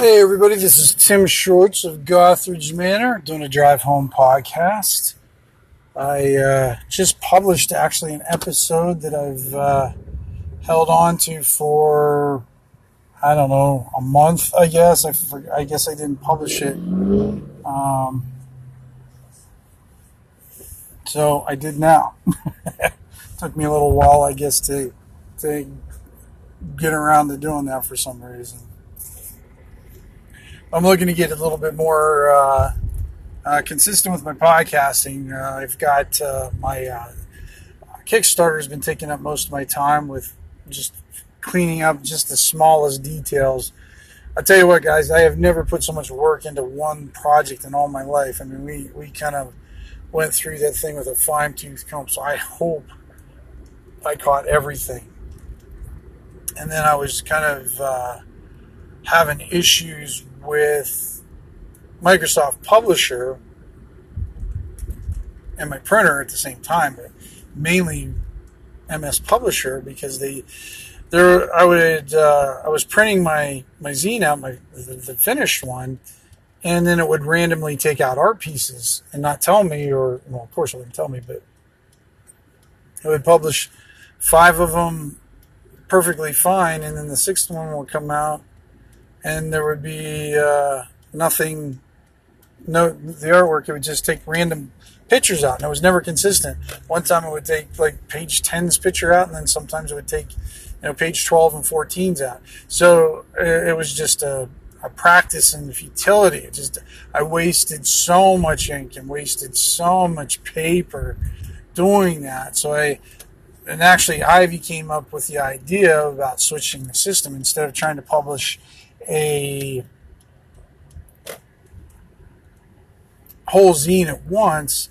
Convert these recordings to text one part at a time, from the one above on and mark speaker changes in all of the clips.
Speaker 1: Hey, everybody, this is Tim Shorts of Gothridge Manor doing a drive home podcast. I uh, just published actually an episode that I've uh, held on to for, I don't know, a month, I guess. I, for, I guess I didn't publish it. Um, so I did now. Took me a little while, I guess, to, to get around to doing that for some reason. I'm looking to get a little bit more uh, uh, consistent with my podcasting. Uh, I've got uh, my uh, Kickstarter has been taking up most of my time with just cleaning up just the smallest details. I tell you what, guys, I have never put so much work into one project in all my life. I mean, we, we kind of went through that thing with a fine tooth comb, so I hope I caught everything. And then I was kind of uh, having issues with Microsoft Publisher and my printer at the same time, but mainly MS Publisher because they there I would uh, I was printing my my zine out my the, the, finished one, and then it would randomly take out art pieces and not tell me, or well, of course it wouldn't tell me, but it would publish five of them perfectly fine, and then the sixth one would come out and there would be uh, nothing. No, the artwork it would just take random pictures out, and it was never consistent. One time it would take like page 10's picture out, and then sometimes it would take you know page 12 and 14's out. So it was just a, a practice in futility. It just I wasted so much ink and wasted so much paper doing that. So I and actually Ivy came up with the idea about switching the system instead of trying to publish a whole zine at once,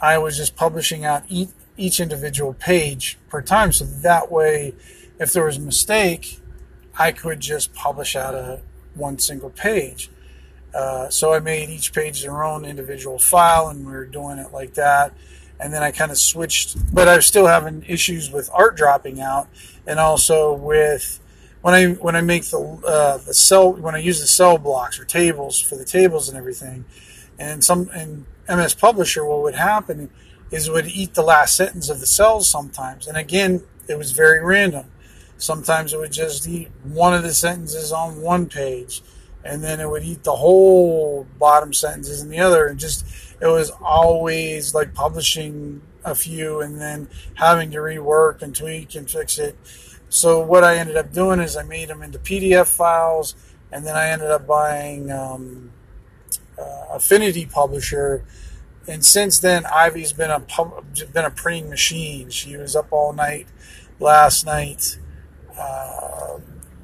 Speaker 1: I was just publishing out each, individual page per time. So that way, if there was a mistake, I could just publish out a one single page. Uh, so I made each page their own individual file, and we were doing it like that. And then I kind of switched, but I was still having issues with art dropping out, and also with when I when I make the uh, the cell when I use the cell blocks or tables for the tables and everything, and some in MS Publisher, what would happen is it would eat the last sentence of the cells sometimes, and again, it was very random. Sometimes it would just eat one of the sentences on one page, and then it would eat the whole bottom sentences in the other, and just it was always like publishing a few and then having to rework and tweak and fix it so what I ended up doing is I made them into PDF files, and then I ended up buying um, uh, Affinity Publisher. And since then, Ivy's been a pub, been a printing machine. She was up all night last night uh,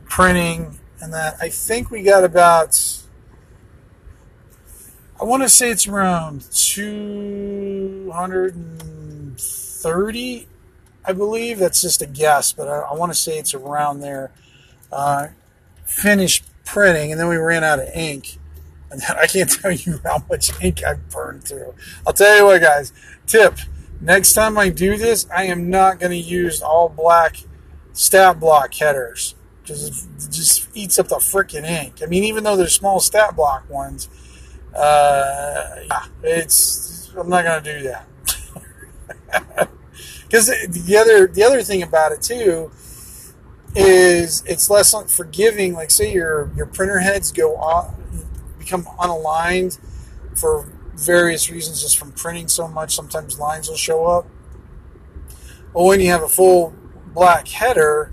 Speaker 1: printing, and that I think we got about. I want to say it's around 230 I believe that's just a guess, but I, I want to say it's around there. Uh, finished printing, and then we ran out of ink. And I can't tell you how much ink I burned through. I'll tell you what, guys. Tip: next time I do this, I am not going to use all black stat block headers because it just eats up the freaking ink. I mean, even though they're small stat block ones, uh, yeah, it's I'm not going to do that. because the other the other thing about it too is it's less forgiving. Like say your your printer heads go off, become unaligned for various reasons, just from printing so much. Sometimes lines will show up. But when you have a full black header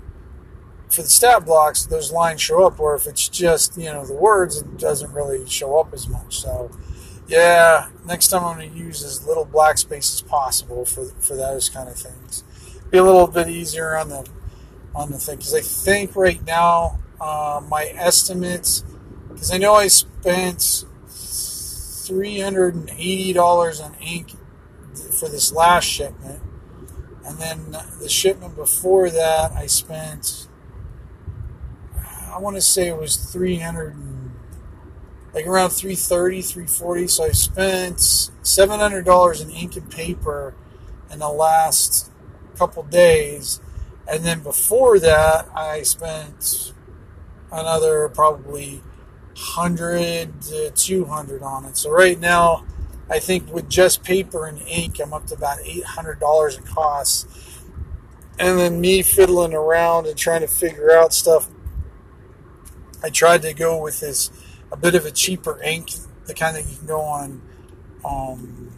Speaker 1: for the stat blocks, those lines show up. Or if it's just you know the words, it doesn't really show up as much. So yeah, next time I'm going to use as little black space as possible for for those kind of things. Be a little bit easier on the on the thing because I think right now uh, my estimates because I know I spent three hundred and eighty dollars on ink for this last shipment, and then the shipment before that I spent I want to say it was three hundred like around 330 340 so i spent $700 in ink and paper in the last couple days and then before that i spent another probably 100 to 200 on it. So right now, I think with just paper and ink, I'm up to about $800 in costs. And then me fiddling around and trying to figure out stuff. I tried to go with this a bit of a cheaper ink, the kind that you can go on um,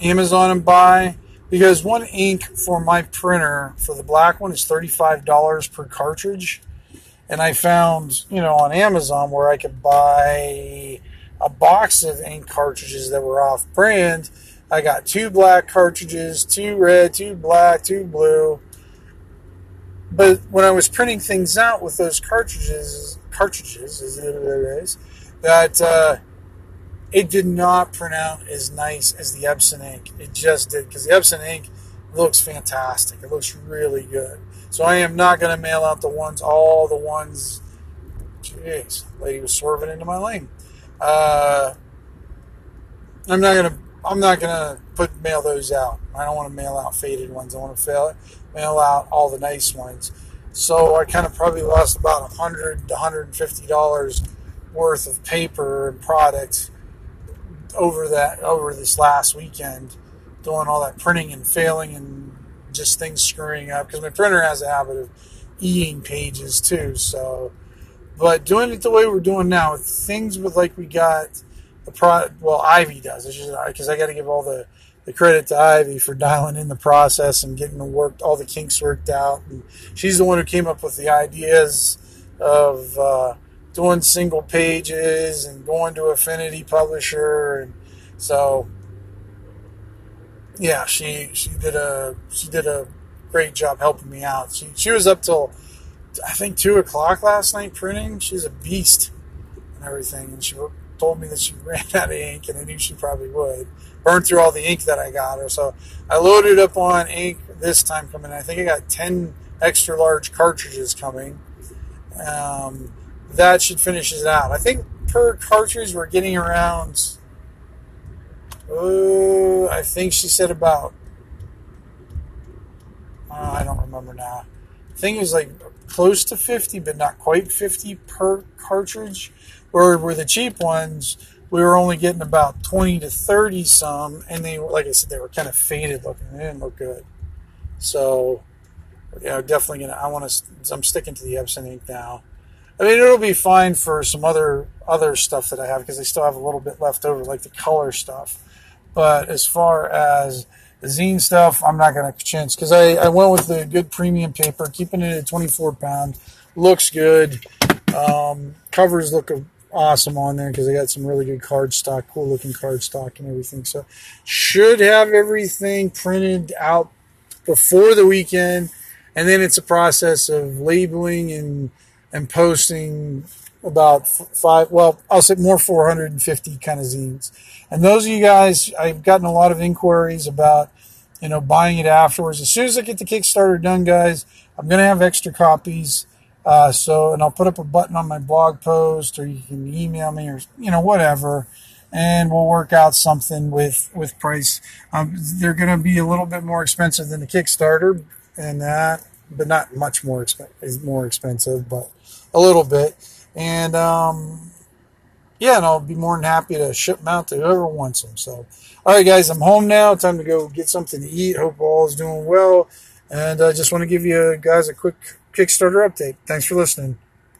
Speaker 1: Amazon and buy. Because one ink for my printer for the black one is $35 per cartridge. And I found, you know, on Amazon where I could buy a box of ink cartridges that were off brand. I got two black cartridges, two red, two black, two blue. But when I was printing things out with those cartridges, cartridges is that uh, it did not print out as nice as the Epson ink. It just did because the Epson ink looks fantastic. It looks really good. So I am not going to mail out the ones, all the ones. Jeez, lady was swerving into my lane. Uh, I'm not gonna. I'm not gonna put mail those out. I don't want to mail out faded ones. I want to mail, mail out all the nice ones. So I kind of probably lost about a hundred to 150 dollars worth of paper and product over that over this last weekend, doing all that printing and failing and just things screwing up because my printer has a habit of eating pages too. So but doing it the way we're doing now, things with like we got the pro, well, Ivy does. it's just because I got to give all the, the credit to Ivy for dialing in the process and getting the work, all the kinks worked out. And she's the one who came up with the ideas of uh, doing single pages and going to Affinity Publisher, and so yeah, she she did a she did a great job helping me out. She she was up till I think two o'clock last night printing. She's a beast and everything. And she told me that she ran out of ink, and I knew she probably would. burn through all the ink that I got her. So I loaded up on ink this time coming. I think I got ten extra large cartridges coming. Um, that should finish it out. I think per cartridge we're getting around. Uh, I think she said about. Uh, I don't remember now. I think it was like close to 50, but not quite 50 per cartridge. Where were the cheap ones, we were only getting about 20 to 30 some, and they were, like I said, they were kind of faded looking. They didn't look good. So, yeah, definitely gonna. I want to. I'm sticking to the Epson ink now. I mean, it'll be fine for some other other stuff that I have because I still have a little bit left over, like the color stuff. But as far as the zine stuff, I'm not going to chance because I, I went with the good premium paper, keeping it at 24 pound. Looks good. Um, covers look awesome on there because I got some really good card stock, cool looking card stock and everything. So should have everything printed out before the weekend, and then it's a process of labeling and and posting about five, well, I'll say more 450 kind of zines. And those of you guys, I've gotten a lot of inquiries about, you know, buying it afterwards. As soon as I get the Kickstarter done, guys, I'm going to have extra copies. Uh, so, and I'll put up a button on my blog post or you can email me or, you know, whatever. And we'll work out something with, with price. Um, they're going to be a little bit more expensive than the Kickstarter and that, but not much more, exp- more expensive, but a little bit. And um, yeah, and I'll be more than happy to ship them out to whoever wants them. So, all right, guys, I'm home now. Time to go get something to eat. Hope all is doing well. And I just want to give you guys a quick Kickstarter update. Thanks for listening.